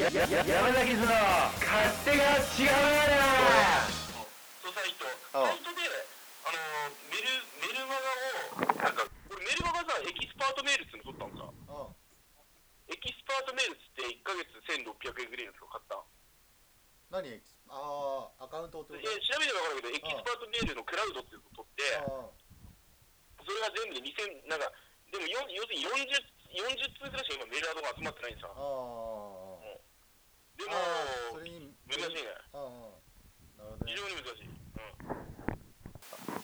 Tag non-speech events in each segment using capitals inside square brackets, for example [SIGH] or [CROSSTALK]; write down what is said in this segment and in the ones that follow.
ややや山崎図の勝手が違うサイトうん。サイトであのーメルメルマガをなんか俺メルマガさエキスパートメールっていうの取ったのさうん。エキスパートメールっつって1ヶ月1600円ぐらいのやつを買った。何ああアカウントってこで調べれば分かるけどエキスパートメールのクラウドっていうのを取ってとそれが全部で2000なんかでもよ要するに 40, 40通ぐらいしか今メールアドが集まってないんさああでもああそれに難しいね。ああなるほどね。非常に難しい。うん。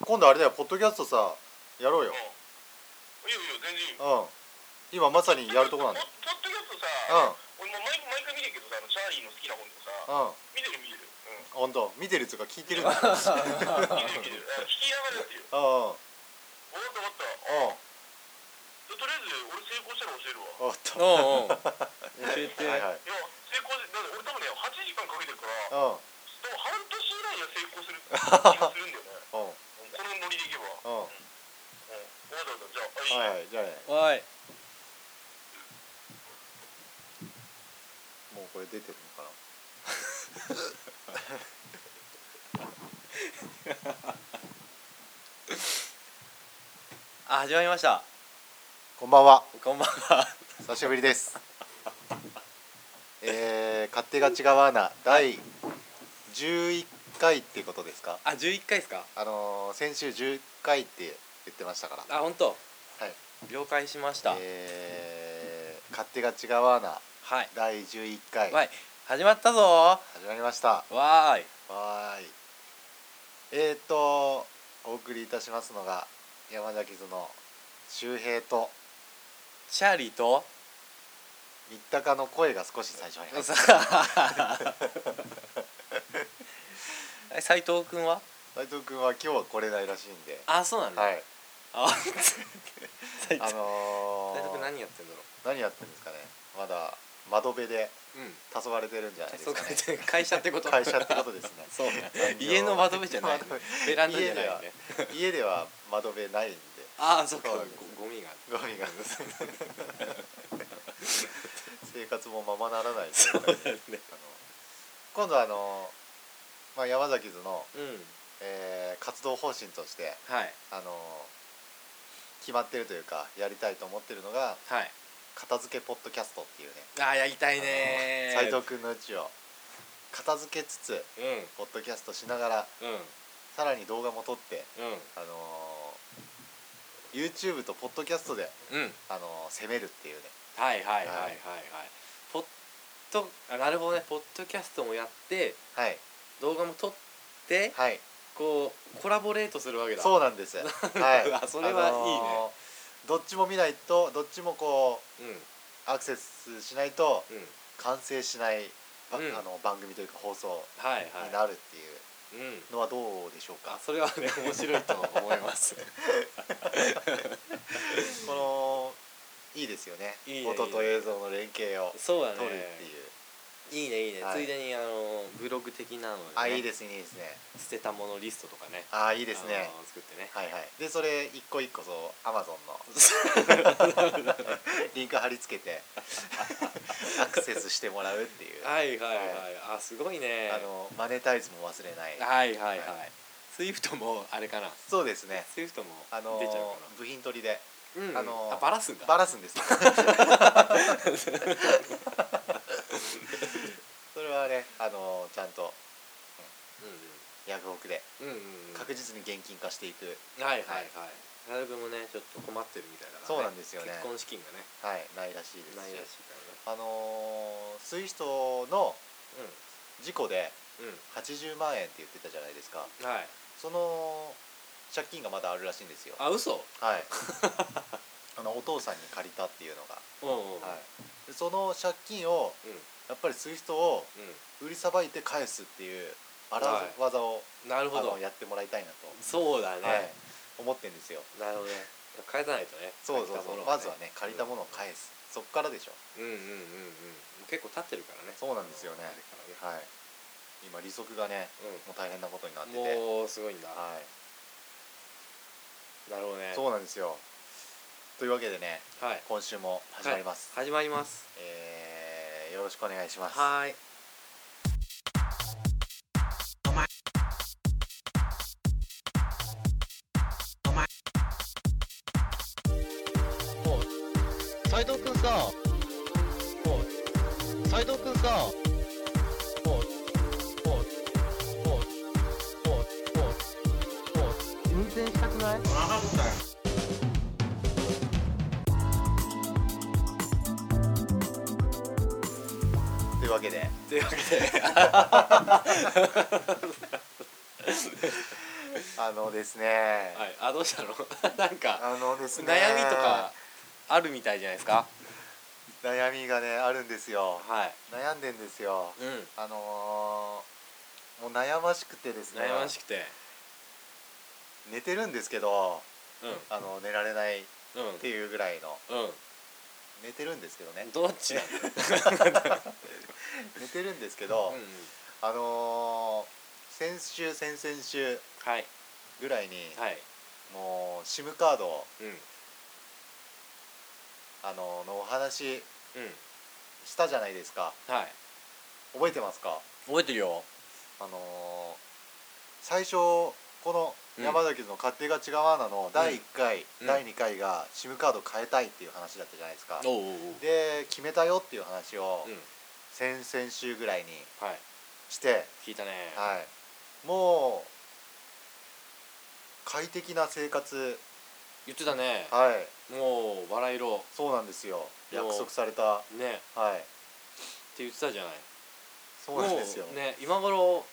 今度あれだよポッドキャストさやろうよ。うん。いいよいいよ全然いいよ。うん。今まさにやるとこなんだよ。ポッドキャストさ、うん。俺も毎毎回見てるけどさあのチャーリーの好きな本とかさ。うん。見てる見てる。うん。本当。見てるっつうか聞いてるんだよ。見てる見てる。あ聞きながらやってるよあ分かった分かった。とりあえず俺成功したら教えるわ。おっと。おうおう [LAUGHS] 教えて、はいはい。いや成功でだって俺多分ね8時間かけてるからうん。でも半年以内には成功する気がするんだよね。[LAUGHS] うん。うん。このノリでいけばうんじゃあはい。はいはいじゃあね。おい。もうこれ出てるのかな？[LAUGHS] あ始まりました。こんばんは。こんばんは。久しぶりですえー、勝手が違うアナ第11回ってことですか？あ11回ですか？あのー、先週11回って言ってましたから。あ本当？はい。了解しました、えー、勝手が違うアナはい。第11回。はい。始まったぞ。ー始まりました。わーい。わーい。えーとお送りいたしますのが山崎図の周平とチャーリーと三鷹の声が少し最初に入って [LAUGHS] え斉藤君は？斉藤君は今日は来れないらしいんで。あそうなんだ、はい。あ斉藤あのー、斉藤君何やってんだろ何やってるんですかね。まだ窓辺で黄昏れてるんじゃないですかかね会社ってこと会社ってことですねそうね家の窓辺じゃない、ね窓、ベランダじゃないよね家では窓辺ないんでああそうなんですゴミがゴミが生活もままならないいね。あの今度あの、まあ、山崎図の、うん。えー活動方針としてはい。あの決まってるというかやりたいと思ってるのがはい。片付けポッドキャストっていうね。あーやりたいね斉藤君のうちを片付けつつうん。ポッドキャストしながらうん。さらに動画も撮ってうん。あの YouTube とポッドキャストで、うん。あの攻めるっていうねはいはいはいはいははい。いポッドあなるほどね。ポッドキャストもやってはい。動画も撮ってはい。こうコラボレートするわけだ。そうなんです。[LAUGHS] はい。あそれはいいね。どっちも見ないとどっちもこううん。アクセスしないとうん。完成しない、ばうん。あの番組というか放送はいはい。になるっていううん。のはどうでしょうか、あそれはね面白いと思います。[LAUGHS] このいいですよね。いいね音と映像の連携をそうだね。撮るっていう、いいねいいね、はい。ついでにあのブログ的なのあいいですねいいですね。捨てたものリストとかね。あいいですね。あの作ってね。はいはい。でそれ一個一個そうアマゾンの [LAUGHS] リンク貼り付けて [LAUGHS] アクセスしてもらうっていう。はいはいはい、あすごいね。あのマネタイズも忘れない。はいはいはい、はい。スイフトもあれかな。そうですね。スイフトもあの出ちゃうか部品取りで。な、うん。あのあバラすんだ。バラすんです [LAUGHS] それはねあのちゃんとうヤフオクでんうんうんうん。確実に現金化していく、はいはいはい。田辺君もねちょっと困ってるみたいだから、ね、そうなんですよね。結婚資金がね。はいないらしいです。ないらししいからね。あのースイストの事故でうん。うん80万円って言ってたじゃないですか。はい。その借金がまだあるらしいんですよ。あ嘘？はい。[LAUGHS] あのお父さんに借りたっていうのが、うんうんはい、でその借金をうん。やっぱりスイストをう売りさばいて返すっていう荒技を、んなるほど。やってもらいたいなと、そうだね、はい、思ってんですよ。なるほどね。返さないとね。そうそうそう、借りたものをまずはね借りたものを返す、そっからでしょ。うんうんうんうん結構経ってるからね。そうなんですよね。ね。はい。今利息がねもう大変なことになってて。もうすごいんだ、はいなるほどね。そうなんですよ。というわけでねはい。今週も始まります、はい。始まります。えーえーよろしくお願いします。はーいもう斉藤くんさもう斉藤くんさわけで。というわけで。あのですね、はい。あどうしたの？[LAUGHS] なんかあのですね。悩みとかあるみたいじゃないですか？悩みがねあるんですよ。はい。悩んでんですよ。うん。あのーもう悩ましくてですね。悩ましくて。寝てるんですけどうあの寝られないっていうぐらいの。うん寝てるんですけどね。どっちなの [LAUGHS] 寝てるんですけど、うんうん。あのー先週先々週はい。ぐらいに、はい。もう SIM カードをうん。あののお話うん。したじゃないですか。はい。覚えてますか？覚えてるよ。あのー最初この山崎の勝手が違うアナの第1回、うん。第2回が SIM カード変えたいっていう話だったじゃないですか、おうで決めたよっていう話をうん。先々週ぐらいにはい。して、聞いたね。はい、もう快適な生活。言ってたね。はい。もうバラ色そうなんですよ。約束された。ね。はい。って言ってたじゃない。そうなんですよ、ね今頃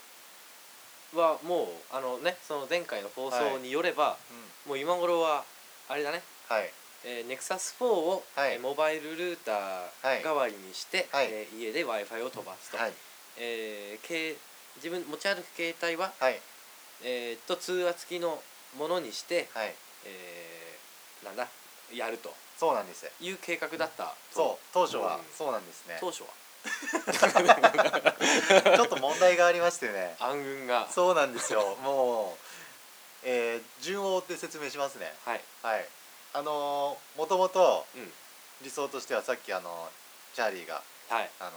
はもうあのねその前回の放送によれば、うんもう今頃はあれだね、はい。えー、NEXUS4 を、はい。えーモバイルルータはいー代わりにして、はい。えー家で w i f i を飛ばすと、はい。えーけい自分持ち歩く携帯は、はい。えー、と通話付きのものにして、はい。えーなんだやると。そうなんです。いう計画だったそう。当初はうんそうなんですね。当初は [LAUGHS] ちょっと問題がありましてね。暗雲が。そうなんですよ。もう、えー順を追って説明しますね。はい。はい。あのーもともとうん。理想としてはさっきあのチャーリーがはい。あのー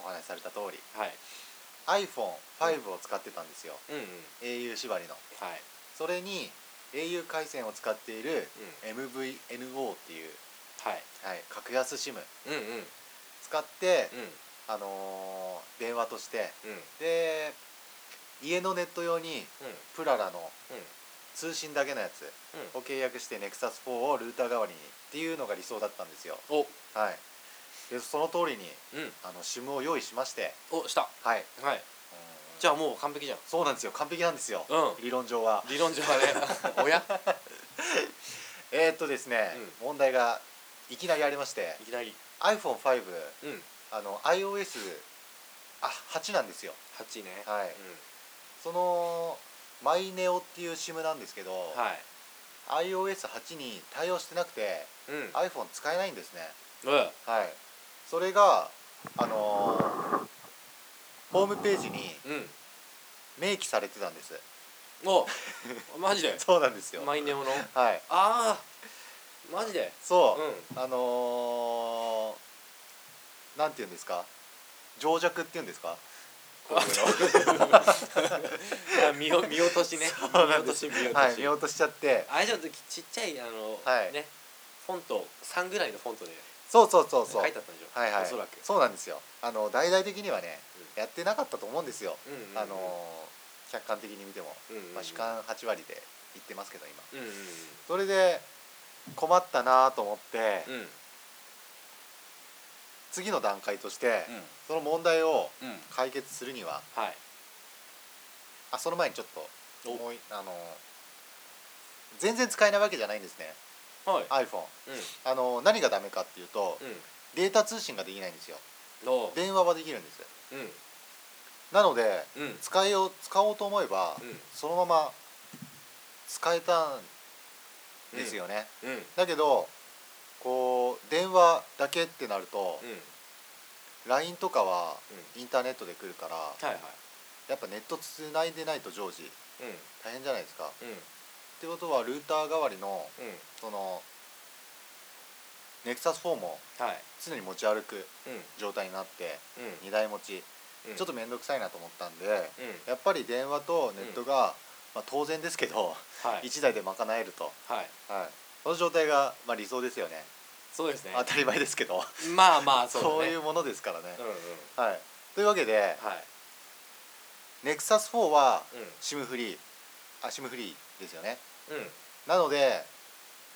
お話しされた通りはい。iPhone5 を使ってたんですよ、うん。うん au 縛りの。はい。それに au 回線を使っているう MVNO っていう、はい。はい、格安 SIM うんうん使って、うん。あのー電話として。うん。うんで家のネット用にプララのうん。通信だけのやつうを契約して NEXUS4 をルーター代わりにっていうのが理想だったんですよ。お。はい。でその通りにうん。あの SIM を用意しまして。おした。はい。はい。じゃゃあもう完璧じゃん。そうなんですよ。完璧なんですよ、うん。理論上は。理論上はね。[LAUGHS] おや。えー、っとですね、問題がいきなりありまして。いきなり iPhone5 うん。あの iOS あ8なんですよ。8ね。はい。うん。そのマイネオっていう SIM なんですけど、はい。iOS8 に対応してなくてうん。iPhone 使えないんですね。うん。はい。それがあのーホームページにうん。明記されてたんです。おマジで？[LAUGHS] そうなんですよ。マイネオの？はい。ああマジで？そう。う、あのー、なんて言うんですか？情弱って言うんですか？こういうの。[LAUGHS] あ見落としね。見落とし見落とし、はい見落としちゃって。あれちょっとちっちゃいあの、はい。ねフォント3ぐらいのフォントでそうそうそうそう。書いてあったんでしょ？はいはい。おそらく。そうなんですよ。あの大々的にはね、やってなかったと思うんですよ、うんうんうんあのー客観的に見ても、うんうんうん。まあ、主観8割で言ってますけど今。うんうんそれで困ったなと思って、うんうん次の段階として、うん。その問題をうん。解決するにははい。あその前にちょっとお。思いあの全然使えないわけじゃないんですね。はい。iPhone うあの何がダメかっていうと、んうん。データ通信ができないんですよ。ど電話はできるんです。うん。なのでうん。使えよう使おうと思えば、うん。そのまま使えたんですよね、だけどこう電話だけってなると、うん。LINE とかはインターネットで来るから、はいはい。やっぱネットつないでないと常時うん。大変じゃないですか。っうん。てことはルーター代わりのうん。その NEXUS 4もはい。常に持ち歩くうん。状態になってうん。2台持ち。うん。ちょっと面倒くさいなと思ったんでうん。やっぱり電話とネットが、まあ、当然ですけどはい。1台で賄えると、はいはい、その状態が、まあ、理想ですよね。そうですね。当たり前ですけど。まあまあそうだね。いうものですからね。う、んうん。はい、というわけではい。NEXUS4 はうん。SIM フリー。あ SIM フリーですよね。うん。うんなので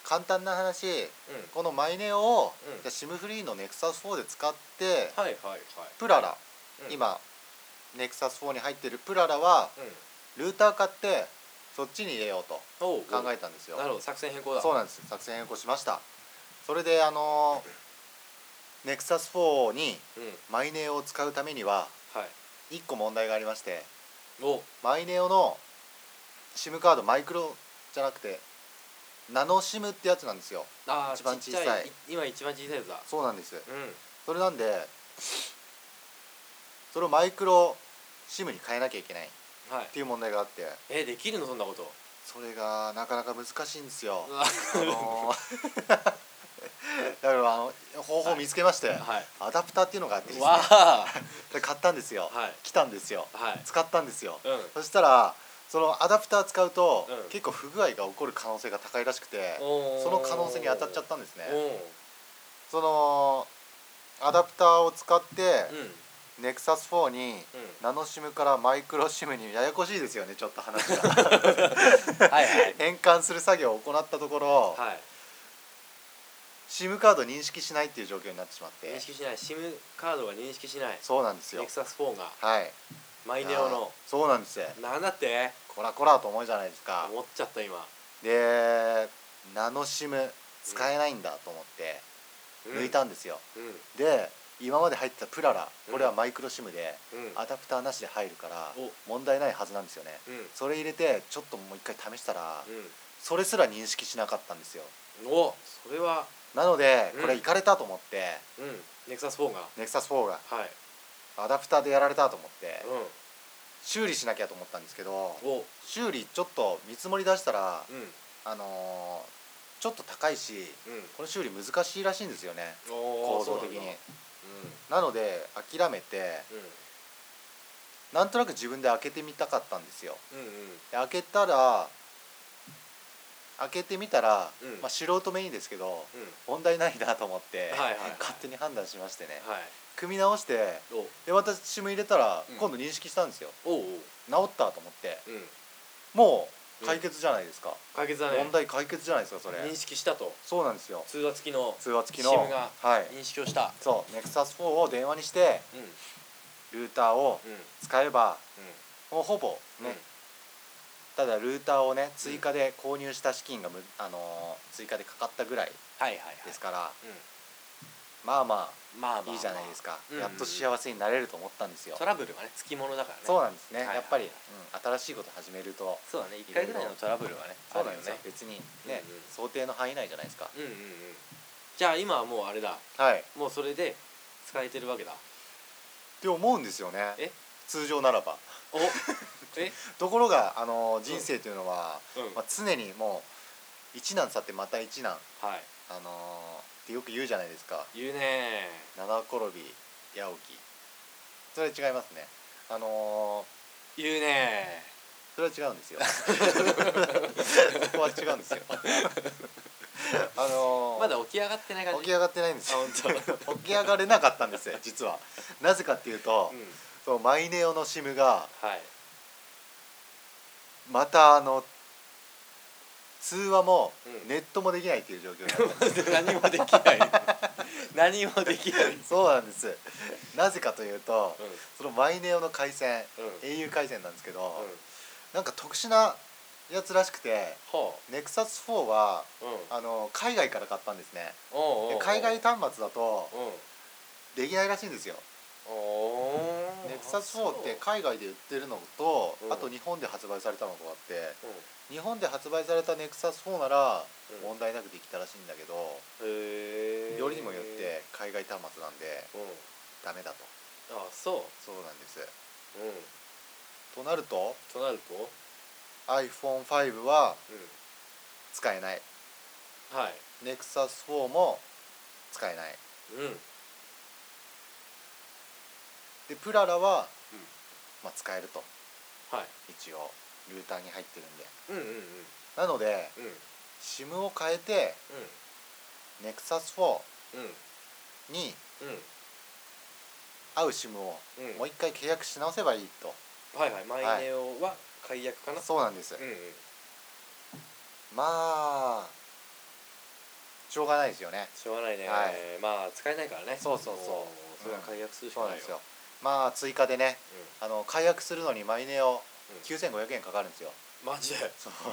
簡単な話このマイネオを、うん。じゃあ SIM フリーの NEXUS4 で使って、はいはいはい。プララ、うん。今 NEXUS4 に入ってるプララはルーター買ってそっちに入れようと考えたんですよ。なるほど作戦変更だ。そうなんです作戦変更しました。それであの NEXUS4 にうん。マイネオを使うためにははい。1個問題がありましておマイネオの SIM カードマイクロじゃなくてナノ SIM ってやつなんですよ。一番小さい。今一番小さいやつだ。そうなんです。うん。それなんでそれをマイクロ SIM に変えなきゃいけない。っはい。ていう問題があって。えできるの？そんなこと。それがなかなか難しいんですよ。うわ。あのー [LAUGHS] だからあの方法を見つけまして、はい。アダプターっていうのがあってですね。わあで [LAUGHS] 買ったんですよ、はい。来たんですよ。はい。使ったんですよ。うん。そしたらそのアダプター使うと、うん。結構不具合が起こる可能性が高いらしくてその可能性に当たっちゃったんですね。おそのアダプターを使ってーうん NEXUS4 にうん。ナノ SIM からマイクロ SIM にややこしいですよねちょっと話が。[LAUGHS] はいはい。変換する作業を行ったところ、はい。SIM カード認識しないっていう状況になってしまって。認識しない。SIM カードが認識しない。そうなんですよ。NEXUS4 が。はい。マイネオの。そうなんですなんだって？こらこらと思うじゃないですか。思っちゃった今。でナノ SIM 使えないんだと思ってうん。抜いたんですよ、うん。で今まで入ってたプララこれはマイクロ SIM でうん。アダプターなしで入るからお。問題ないはずなんですよね。うん。それ入れてちょっともう一回試したらうそれすら認識しなかったんですよ。んおそれは。なのでうん。これいかれたと思ってうん。NEXUS4 が。NEXUS4 が。はい。アダプターでやられたと思ってう修理しなきゃと思ったんですけど修理ちょっと見積もり出したらうん。あのーちょっと高いしうん。この修理難しいらしいんですよね。お構造的に。うなので諦めてんうん。なんとなく自分で開けてみたかったんですよ。うんうん。で開けたら開けてみたら、うん。まあ、素人目にですけどうん。問題ないなと思って、はいはいはい。勝手に判断しましてね。はい。組み直してお。で私 SIM 入れたらうん。今度認識したんですよ、おうおう。治ったと思って。うん。もう解決じゃないですか、解決だね。問題解決じゃないですかそれ。認識したと。そうなんですよ。通話付きの通話付きの。SIM がはい。認識をした。そう。NEXUS4 を電話にしてうん。ルーターをうん。使えばうもうほぼん。ね、ただルーターをね追加で購入した資金がむ、あのー追加でかかったぐらいはいはいはい。ですから、うんまあままあまあまあ。あいいじゃないですか、うん。やっと幸せになれると思ったんですよ、トラブルはねつきものだからね。そうなんですね、はいはい。やっぱり、うん、新しいこと始めると。そうだね一回ぐらいのトラブルはねそうなんですよ。あるよね別にね、うんうん。想定の範囲内じゃないですか。うんうんうん。じゃあ今はもうあれだ。はい。もうそれで使えてるわけだ。って思うんですよね。え？通常ならば。お？え？[LAUGHS] ところがあの人生というのは、うん。まあ、常にもう一難去ってまた一難。はい。あのーってよく言うじゃないですか。言うね七転び八起き。それは違いますね。あの言うねー。それは違うんですよ。[LAUGHS] そこは違うんですよ。[LAUGHS] あのーまだ起き上がってない感じ。起き上がってないんですよ。あ [LAUGHS] 起き上がれなかったんですよ実は。なぜかっていうと、うん。そのマイネオの SIM がはい。またあの通話もうん。ネットもできないっていう状況です、[LAUGHS] 何もできない。[LAUGHS] 何もできない。そうなんです。なぜかというとうん。そのマイネオの回線うん。au 回線なんですけど、うん。なんか特殊なやつらしくては NEXUS4 はあうん。あの海外から買ったんですね。で海外端末だとうん。できないらしいんですよ。おー。NEXUS4 って海外で売ってるのとうん。あと日本で発売されたのとあって日本で発売された NEXUS4 ならうん。問題なくできたらしいんだけどうんよりにもよって海外端末なんでうん。ダメだと。あそそうなんです。ううん。となるととなると？iPhone5 はう使えない。んはい。NEXUS4 も使えない。うん。でプララは、うん。まあ、使えると。はい。一応ルーターに入ってるんで。うんうんうん。なのでうん。SIM を変えて NEXUS4 うん。にうん。合う SIM をうん。もう一回契約し直せばいいと、はいはい。マイネオは解約かな？そうなんです、うんうん。まあしょうがないですよね。しょうがないね、はい。まあ使えないからね。そうそうそう。もそれは解約するしかないよ。そうなんですよ。まあ追加でねあの解約するのにマイネオうん9500円かかるんですよ、うん、マジで？そ [LAUGHS]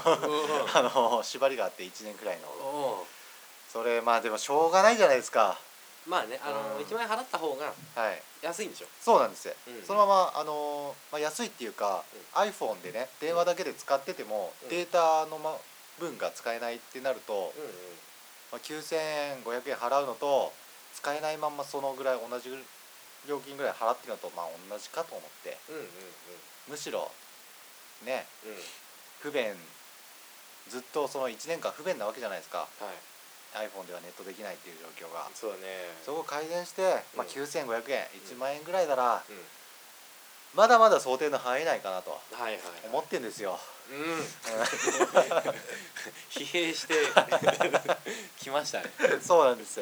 あの縛りがあって1年くらいの。うんそれまあでもしょうがないじゃないですか。まあねあの、うん。1万円払った方がはい。安いんでしょ？そうなんですよ、うん。そのままあの、まあ、安いっていうか、iPhone でね電話だけで使ってても、うん。データの、ま、分が使えないってなると、うんうん。まあ、9500円払うのと使えないまんまそのぐらい同じ料金ぐらい払ってるのとまあ同じかと思って。うんうん。むしろね。うん。うん不便ずっとその1年間不便なわけじゃないですか。はい。iPhone ではネットできないっていう状況が。そうだね。そこを改善して、まあ、うん。9500円、1万円ぐらいならうん。まだまだ想定の範囲内かなとはいはい思ってんですよ。うん。[LAUGHS] 疲弊して [LAUGHS] きましたね。そうなんです。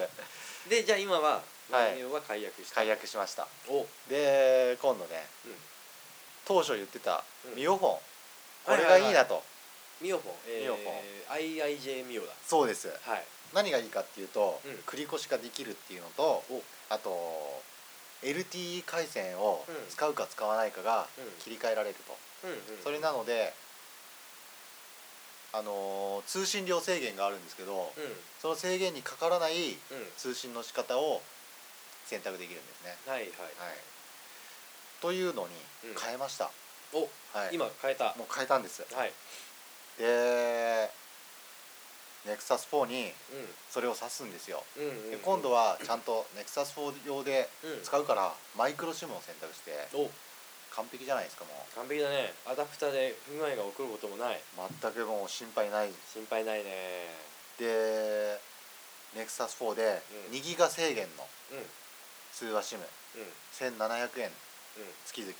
でじゃあ今ははい。マイネオは解約した。解約しました。お。で今度ね、うん当初言ってたうん。ミオフォン、これがいいなと、ミオフォン、えー、ミオフォン。IIJ ミオだ。そうです。はい。何がいいかっていうと、うん。繰り越しができるっていうのとお。あと LTE 回線をうん。使うか使わないかがうん。切り替えられると、うんうん。それなのであのー通信量制限があるんですけどうん。その制限にかからないうん。通信の仕方を選択できるんですね、はいはい。はい、というのにうん。変えました、おはい、今変えた。もう変えたんです。はい。で NEXUS4 にうそれを挿すんですよ。で今度はちゃんと NEXUS4 用でうん。使うからマイクロ SIM を選択してお。完璧じゃないですかもう。完璧だね。アダプターで不具合が起こることもない。全くもう心配ない。心配ないね。で NEXUS4 でうん。2ギガ制限のうん。通話 SIM1700 円うん月々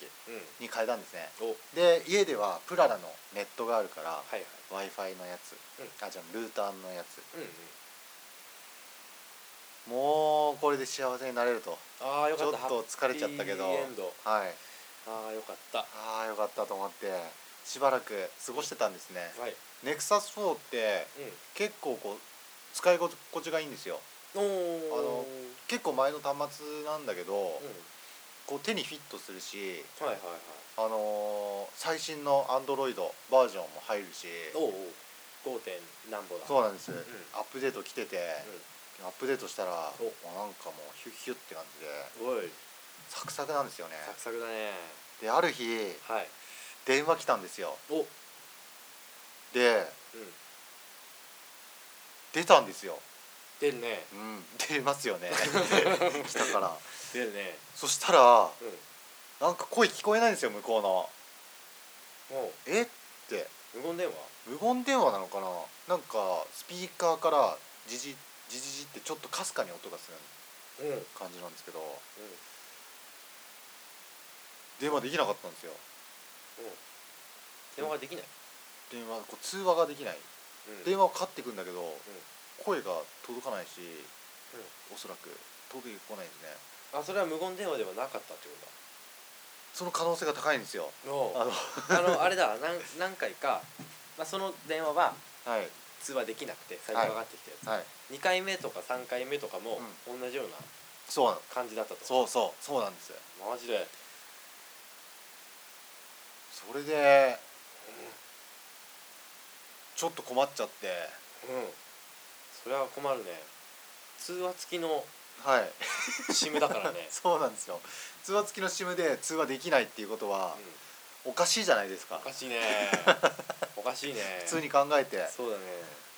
に変えたんですね。お。で家ではプララのネットがあるから w i f i のやつ、うん。あじゃあルーターのやつ。もうこれで幸せになれると。ああよちょっかったと疲れちゃったけど。はい。ああよかった。ああよかったと思ってしばらく過ごしてたんですね。はい。NEXUS4 って結構こう使い心地がいいんですよ。あの結構前の端末なんだけど、うんこう手にフィットするしはいはいはい。あのー最新の Android バージョンも入るし。おお5点何ぼだ。そうなんです、ん。アップデート来てて、アップデートしたらもうなんかもうヒュッヒュッって感じで。おい。サクサクなんですよね。サクサクだね。である日はい。電話来たんですよ。お。うん。で出たんですよ出るね。うん。出ますよね。[LAUGHS] 来たから。出るね。そしたらうん。なんか声聞こえないんですよ向こうの。もえ？って。う無言電話？無言電話なのかな？なんかスピーカーからジジジジジってちょっとかすかに音がするうんうん。感じなんですけど。電話できなかったんですよ。電話ができない。電話こう通話ができない。うん。電話はかかってくんだけど、声が届かないし、おそらく。届いてこないんですね。あそれは無言電話ではなかったってこその可能性が高いんですよ。あの。あのあれだ。何何回か、まあ、その電話ははい。通話できなくて最初上がってきたやはい。つ、2回目とか3回目とかも同じようなそうなの。感じだったと。そうそう。そうなんですマジで。それでちょっと困っちゃって。うんそれは困るね。通話付きのはい。SIM だからね、[LAUGHS] そうなんですよ。通話付きの SIM で通話できないっていうことはうん、おかしいじゃないですか。おかしいね。[LAUGHS] おかしいね。普通に考えて。そうだね。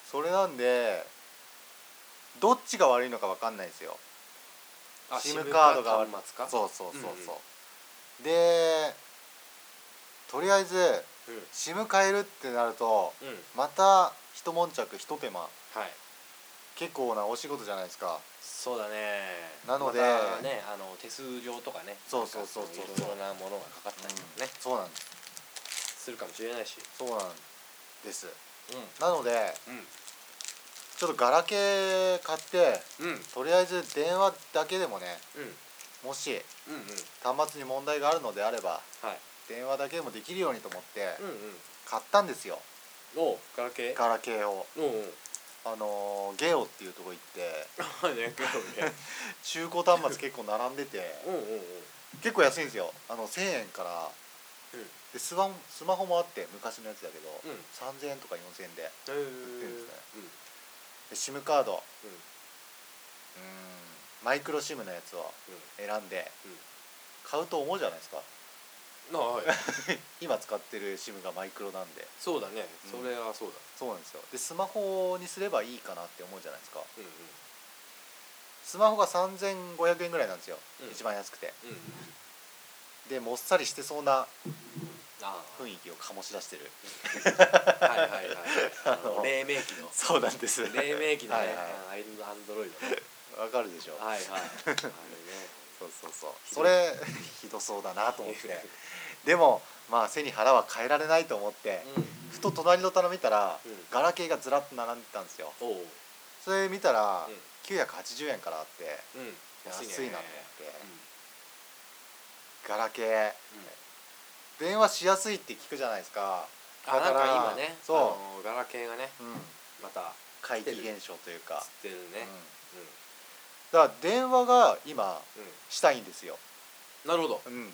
それなんでどっちが悪いのか分かんないですよ。あ SIM カードがそうそうそうそう、うんうん。でとりあえずうん。SIM 変えるってなるとうん。また一悶着一手間。はい結構なお仕事じゃないですか。そうだね。なのでまたねあの手数料とかね。そうそうそうそう。なんかいろいろなものがかかったりとかね、そうなんです。するかもしれないし。そうなんです。うなのでん。ちょっとガラケー買ってうん。うんとりあえず電話だけでもねうん。もしうんうん。端末に問題があるのであればはい。電話だけでもできるようにと思ってうんうん。買ったんですよ。ガラケー？ガラケーを。おうおうあのーゲオっていうとこ行ってあね。[LAUGHS] 中古端末結構並んでてう結構安いんですよ。あの1000円からうん。でスマスマホもあって昔のやつだけど、うん。3000円とか4000円でへってるんですね。うん。で SIM カード。ううんマイクロ SIM のやつを選んでうん。買うと思うじゃないですか。あはい。[LAUGHS] 今使ってる SIM がマイクロなんで。そうだね。うん。それはそうだ。そうなんですよ。でスマホにすればいいかなって思うじゃないですか。うんうん。スマホが3500円ぐらいなんですよ、うん。一番安くて。うんうん。でもっさりしてそうなあ雰囲気を醸し出してる。あはいはいはい。あ [LAUGHS] あのの黎明期の。そうなんです。黎明期のね。はいはい。アイアンドロイドねわかるでしょ。はいはい。あれねそうそうそう。それ [LAUGHS] ひどそうだなと思って。でもまあ背に腹は変えられないと思ってうん。ふと隣の棚見たら、うん。ガラケーがずらっと並んでたんですよ。それ見たら、うん。980円からあってうん。安いなと思って、うん。ガラケー。電話しやすいって聞くじゃないですか。あなんか今ねそう。ガラケーがねうん。また怪奇現象というか、知ってるね。うんだから電話が今したいんですよ、なるほど。うん、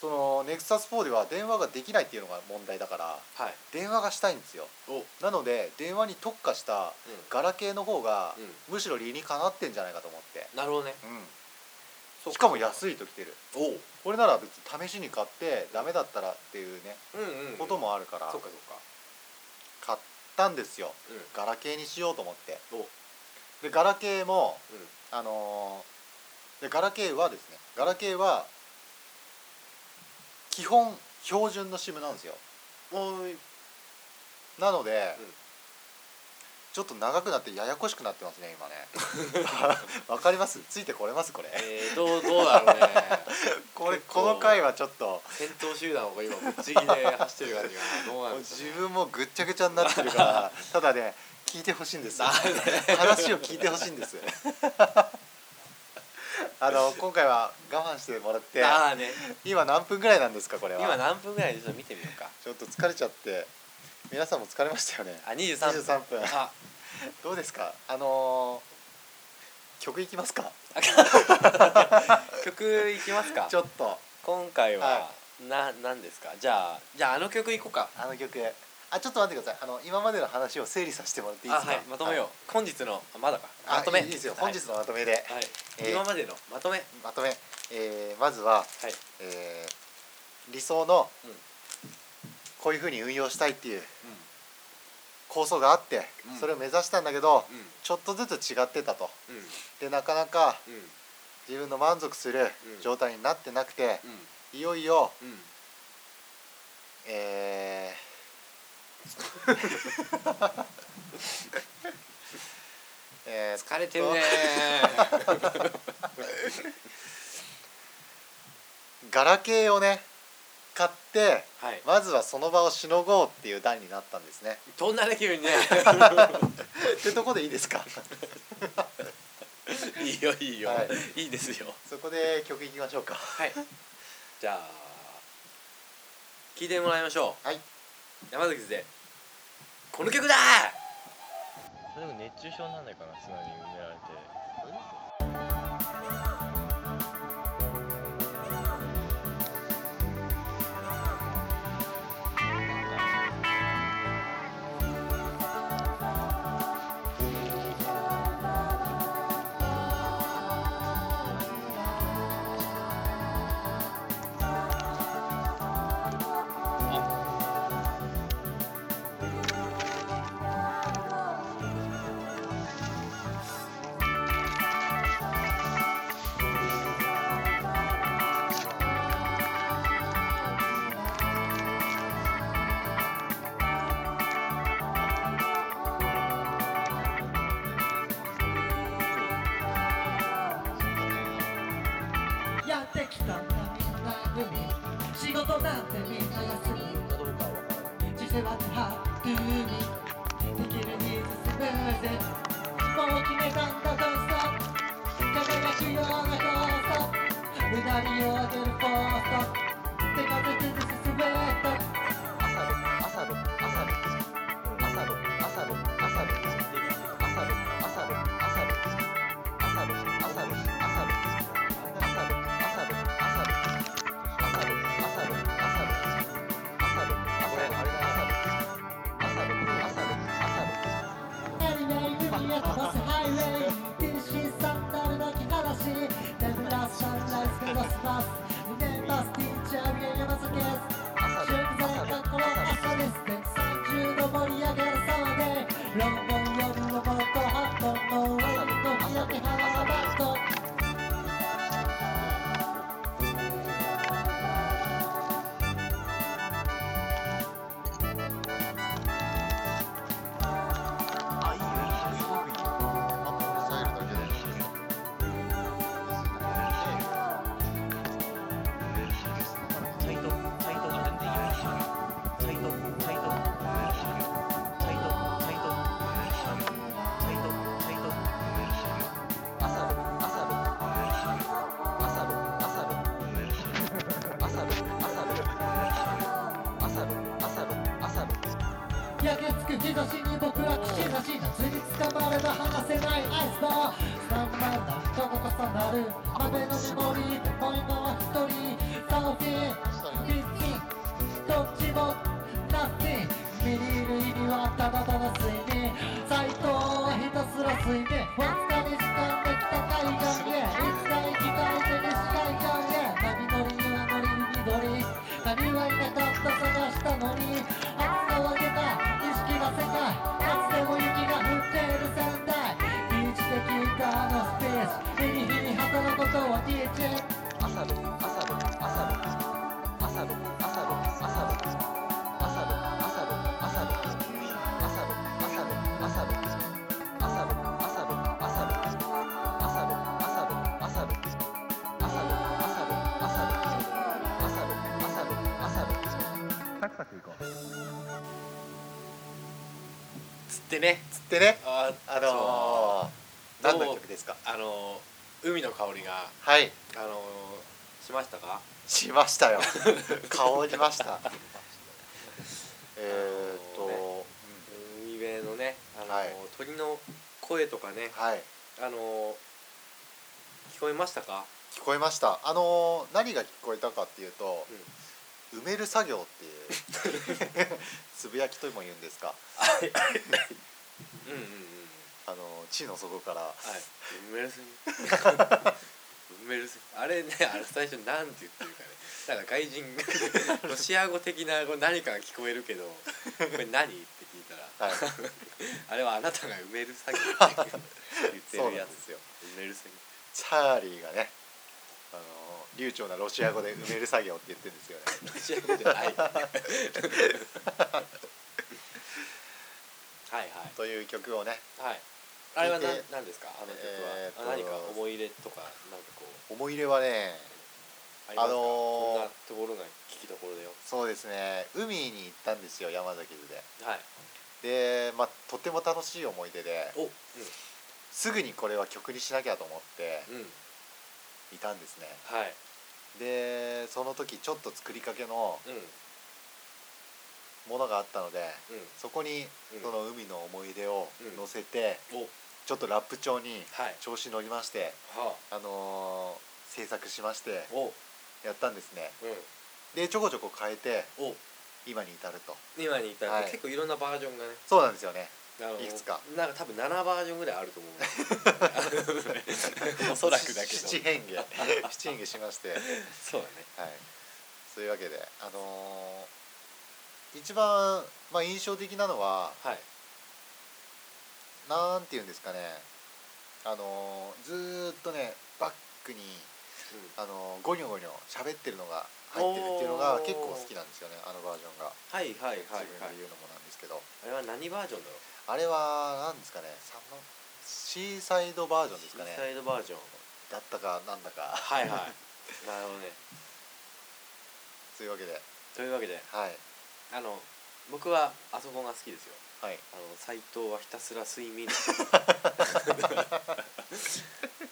そのネクサス4では電話ができないっていうのが問題だからはい。電話がしたいんですよ。なので電話に特化したガラケーの方が、うん。むしろ理にかなってんじゃないかと思って、なるほどね。うん、しかも安いときてる。お。うこれなら別に試しに買ってダメだったらっていうねうんうんこともあるからそうかそうか。買ったんですよ。うん。ガラケーにしようと思って。でガラケーもうんあのーでガラケーはですねガラケーは基本標準の SIM なんですよ。なので、うんちょっと長くなってややこしくなってますね今ね。[LAUGHS] わかります？ついてこれます？これ。えー、どうどうだろうね。[LAUGHS] これこの回はちょっと。先頭集団を今ぶっちぎりで走ってる感じがどうなんね、自分もぐっちゃぐちゃになってるから [LAUGHS] ただね聞いてほしいんです。話を聞いてほしいんです。あの今回は我慢してもらってね。今何分ぐらいなんですかこれは？今何分ぐらいでちょっと見てみようか。ちょっと疲れちゃって皆さんも疲れましたよね。あ23分。23分。あ。どうですか？あのー曲いきますか？曲いきますか？ちょっと。今回は、はな何ですか？じゃあじゃああの曲いこうか。あの曲。あちょっと待ってください。あの今までの話を整理させてもらっていいですか？あはい。まとめよう、本日のあまだか。あまとめ。いいですよ。はい本日のまとめで、はい、えー今までのまとめ。まとめ、えーまずは、はい。えー理想のうんこういうふうに運用したいっていう構想があって、うん。それを目指したんだけど、うん。ちょっとずつ違ってたと。でなかなかうん。自分の満足するうん。状態になってなくて、うん。いよいようん。えー [LAUGHS] えー疲れてるね。ガラケーをね買ってはい。まずはその場をしのごうっていう段になったんですね。飛んだね急にね。[LAUGHS] ってとこでいいですか？[LAUGHS] いいよいいよ、はい。い、いですよ。そこで曲いきましょうか。はい。じゃあ聞いてもらいましょう。はい。山崎でこの曲だでも熱中症になんないかな砂に埋められて世話しどしに僕は口なし夏に捕まれば離せないアイスバースタンバイな人が重なる雨のメモリーもう今つってね。つってね。ああのー、何の曲ですか？あの海の香りがはい。あのしましたか？しましたよ。[LAUGHS] 香りました。[LAUGHS] えーっと、海辺のねあの、はい。鳥の声とかね。はい。あの聞こえましたか？聞こえました。あのー何が聞こえたかっていうと、埋める作業っていう。[LAUGHS] つぶやきとも言うんですか？うんうんうんあのー地の底から。はい。埋めるすぎ埋めるすぎあれねあれ最初なんて言ってるかね。なんか外人ロシア語的なこう何かが聞こえるけどこれ何？って聞いたらはい。[LAUGHS] あれはあなたが埋める作業って言ってるやつ [LAUGHS] ですよ。埋める作業。チャーリーがねあのー流暢なロシア語で埋める作業って言ってるんですよね。ロシア語じゃない。はいはい。という曲をね。はい。あれは何聞いて何ですか？あの曲は、えー何か思い入れとかなんかこう。思い入れはねあのーこんなところが聞きどころだよ。そうですね。海に行ったんですよ山崎で。はい。でまあとても楽しい思い出でおうん。すぐにこれは曲にしなきゃと思ってうんいたんですね。はい。でその時ちょっと作りかけのうん。ものがあったのでうん。そこにうん。その海の思い出をうん。載せてお。ちょっとラップ調にはい。調子乗りましてはあ。のー制作しましてやったんですね。うん。でちょこちょこ変えてお。今に至ると。今に至ると、はい。結構いろんなバージョンがね。そうなんですよねいくつか。なんか多分7バージョンぐらいあると思う。[LAUGHS] おそらくだけど。七変化。七変化しまして。そうだね。はい。そういうわけであのー一番、まあ、印象的なのははい。なんて言うんですかね。あのーずーっとねバックにあのーゴニョゴニョ喋ってるのが入ってるっていうのが結構好きなんですよねあのバージョンが。はいはいはい自分はいで言うのもなんですけど、あれは何バージョンだろう？あれは何ですかねシーサイドバージョンですかね。シーサイドバージョン。だったかなんだか。はいはい。[LAUGHS] なるほどね。というわけで。というわけで。はい。あの僕はあそこが好きですよ。はい。あの斎藤はひたすら睡眠。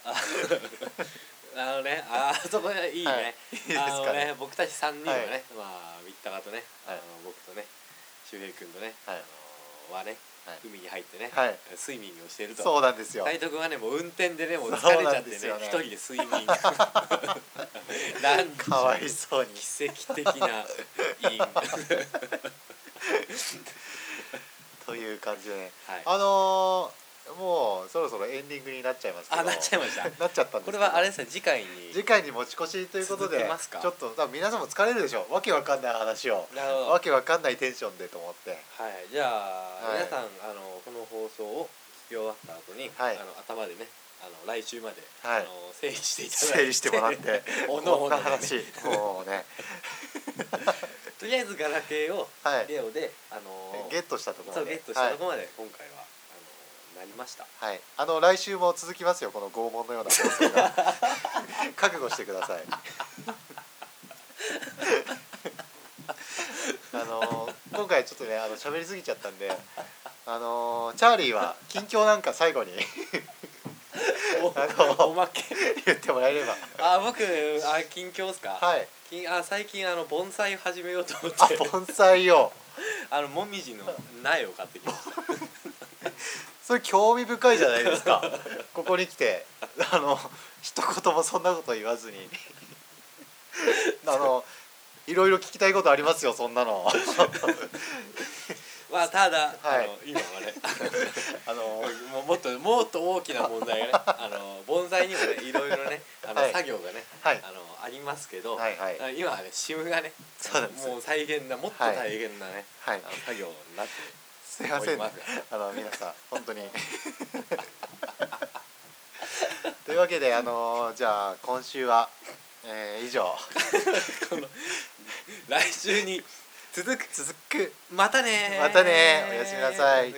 あ [LAUGHS] あのねああそこねいいね、はい。いいですかね。ね僕たち3人はね、はい。まあ三鷹とね、はい。あの僕とね周平君とね、はい。あのはね、はい海に入ってね、はい。スイミングをしていると。そうなんですよ。斉藤君はねもう運転でねもう疲れちゃってね一人で睡眠。[LAUGHS] なんかわいそうに。奇跡的な因 [LAUGHS] という感じでね。はい。あのーもうそろそろエンディングになっちゃいますけど。あなっちゃいました。[LAUGHS] なっちゃったんですこれはあれですね次回に。次回に持ち越しということで続けますか。ちょっと多分皆さんも疲れるでしょわけわかんない話を。わけわかんないテンションでと思って。はい、じゃあ、はい。皆さんあのこの放送を聞き終わった後に、はい。あの頭でねあの来週まで、はい。あの整理していただいて。整理してもらって。[LAUGHS] おのおのでね話。もうね。[LAUGHS] とりあえずガラケーをはい。レオであのゲットしたところまで。ゲットしたところまで今回は、りました。はい、はい、あの来週も続きますよこの拷問のような放送が。[LAUGHS] 覚悟してください。[LAUGHS] あの今回ちょっとねあの喋りすぎちゃったんであのチャーリーは近況なんか最後にあのおまけ。言ってもらえれば。あ僕あ近況ですか、はい。近あ最近あの盆栽を始めようと思あって。盆栽を。[LAUGHS] あのもみじの苗を買ってきましたそれ興味深いじゃないですか。ここに来て。あの一言もそんなこと言わずに。あのいろいろ聞きたいことありますよそんなの。まあただ、はい。あの今はね。[LAUGHS] あのもうもっともっと大きな問題がねあの盆栽にもねいろいろねあの、はい。作業がねはい。あのありますけど、はいはい。あ今はねシムがねもう大変なもっと大変なね、はい。あの作業になってすいません、ねあの皆さん本当に。[LAUGHS] というわけであのじゃあ今週は、えー以上。来週に続く。続く。またねー。またねおやすみなさい